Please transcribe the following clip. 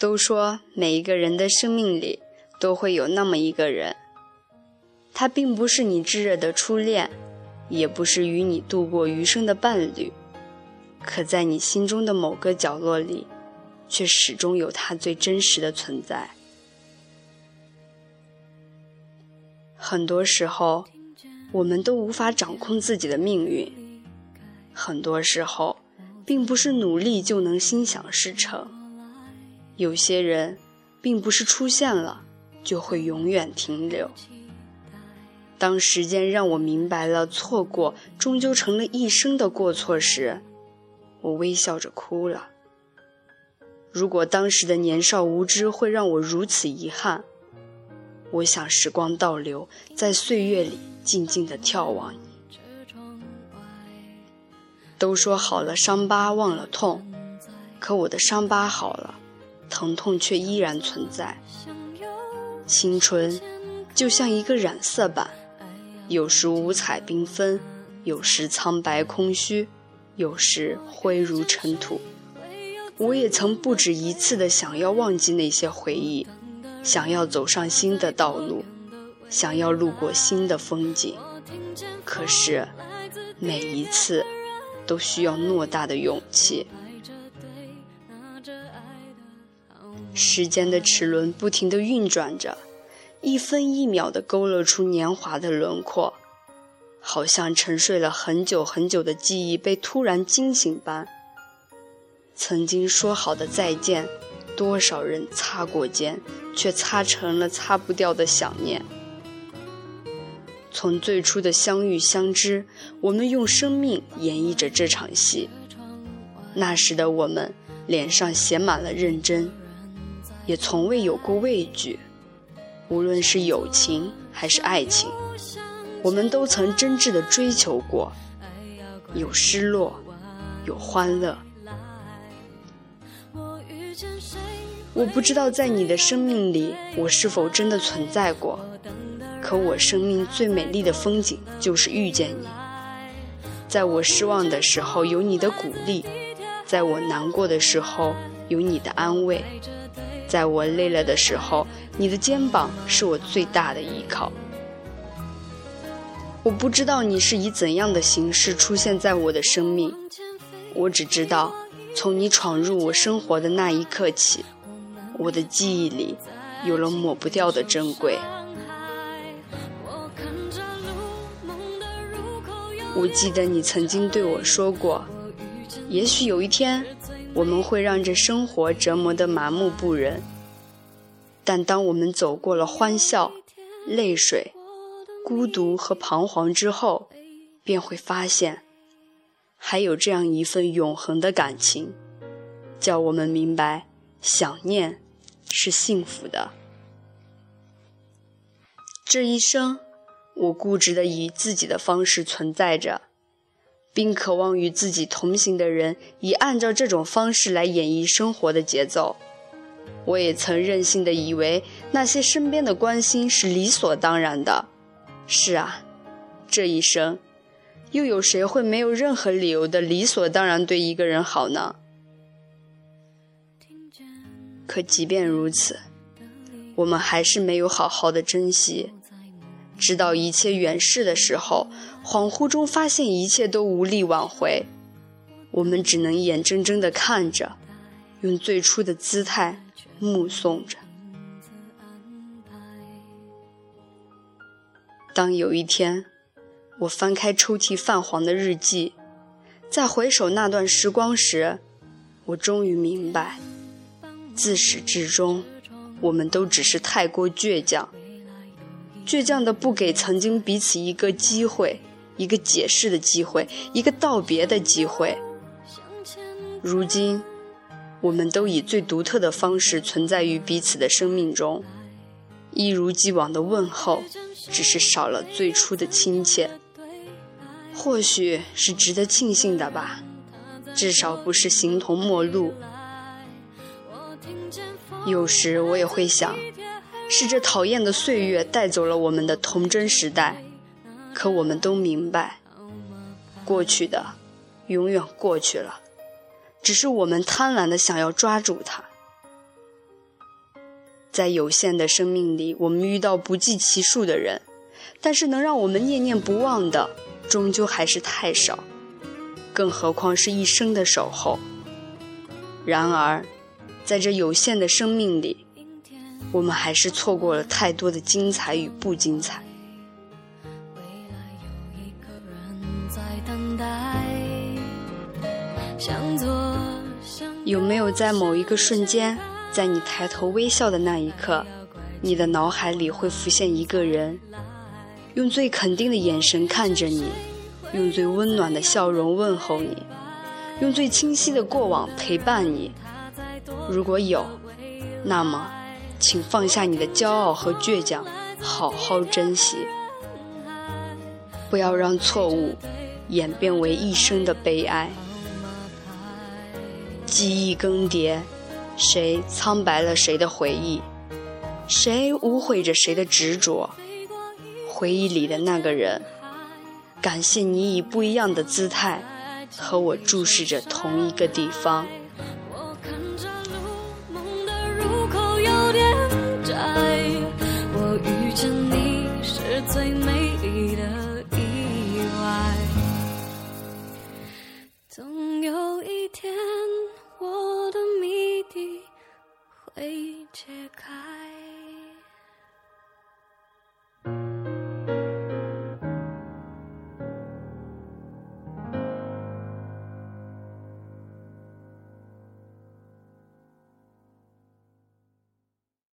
都说每一个人的生命里都会有那么一个人，他并不是你炙热的初恋，也不是与你度过余生的伴侣，可在你心中的某个角落里，却始终有他最真实的存在。很多时候，我们都无法掌控自己的命运。很多时候，并不是努力就能心想事成。有些人，并不是出现了就会永远停留。当时间让我明白了，错过终究成了一生的过错时，我微笑着哭了。如果当时的年少无知会让我如此遗憾，我想时光倒流，在岁月里静静地眺望你。都说好了，伤疤忘了痛，可我的伤疤好了。疼痛却依然存在。青春就像一个染色板，有时五彩缤纷，有时苍白空虚，有时灰如尘土。我也曾不止一次的想要忘记那些回忆，想要走上新的道路，想要路过新的风景。可是，每一次都需要偌大的勇气。时间的齿轮不停地运转着，一分一秒地勾勒出年华的轮廓，好像沉睡了很久很久的记忆被突然惊醒般。曾经说好的再见，多少人擦过肩，却擦成了擦不掉的想念。从最初的相遇相知，我们用生命演绎着这场戏。那时的我们，脸上写满了认真。也从未有过畏惧，无论是友情还是爱情，我们都曾真挚的追求过，有失落，有欢乐。我不知道在你的生命里，我是否真的存在过，可我生命最美丽的风景就是遇见你。在我失望的时候，有你的鼓励；在我难过的时候，有你的安慰。在我累了的时候，你的肩膀是我最大的依靠。我不知道你是以怎样的形式出现在我的生命，我只知道，从你闯入我生活的那一刻起，我的记忆里有了抹不掉的珍贵。我记得你曾经对我说过，也许有一天。我们会让这生活折磨得麻木不仁，但当我们走过了欢笑、泪水、孤独和彷徨之后，便会发现，还有这样一份永恒的感情，叫我们明白，想念是幸福的。这一生，我固执的以自己的方式存在着。并渴望与自己同行的人以按照这种方式来演绎生活的节奏。我也曾任性的以为那些身边的关心是理所当然的。是啊，这一生，又有谁会没有任何理由的理所当然对一个人好呢？可即便如此，我们还是没有好好的珍惜。直到一切远逝的时候，恍惚中发现一切都无力挽回，我们只能眼睁睁地看着，用最初的姿态目送着。当有一天，我翻开抽屉泛黄的日记，再回首那段时光时，我终于明白，自始至终，我们都只是太过倔强。倔强的不给曾经彼此一个机会，一个解释的机会，一个道别的机会。如今，我们都以最独特的方式存在于彼此的生命中，一如既往的问候，只是少了最初的亲切。或许是值得庆幸的吧，至少不是形同陌路。有时我也会想。是这讨厌的岁月带走了我们的童真时代，可我们都明白，过去的永远过去了，只是我们贪婪的想要抓住它。在有限的生命里，我们遇到不计其数的人，但是能让我们念念不忘的，终究还是太少，更何况是一生的守候。然而，在这有限的生命里，我们还是错过了太多的精彩与不精彩。有没有在某一个瞬间，在你抬头微笑的那一刻，你的脑海里会浮现一个人，用最肯定的眼神看着你，用最温暖的笑容问候你，用最清晰的过往陪伴你？如果有，那么，请放下你的骄傲和倔强，好好珍惜，不要让错误演变为一生的悲哀。记忆更迭，谁苍白了谁的回忆？谁污秽着谁的执着？回忆里的那个人，感谢你以不一样的姿态和我注视着同一个地方。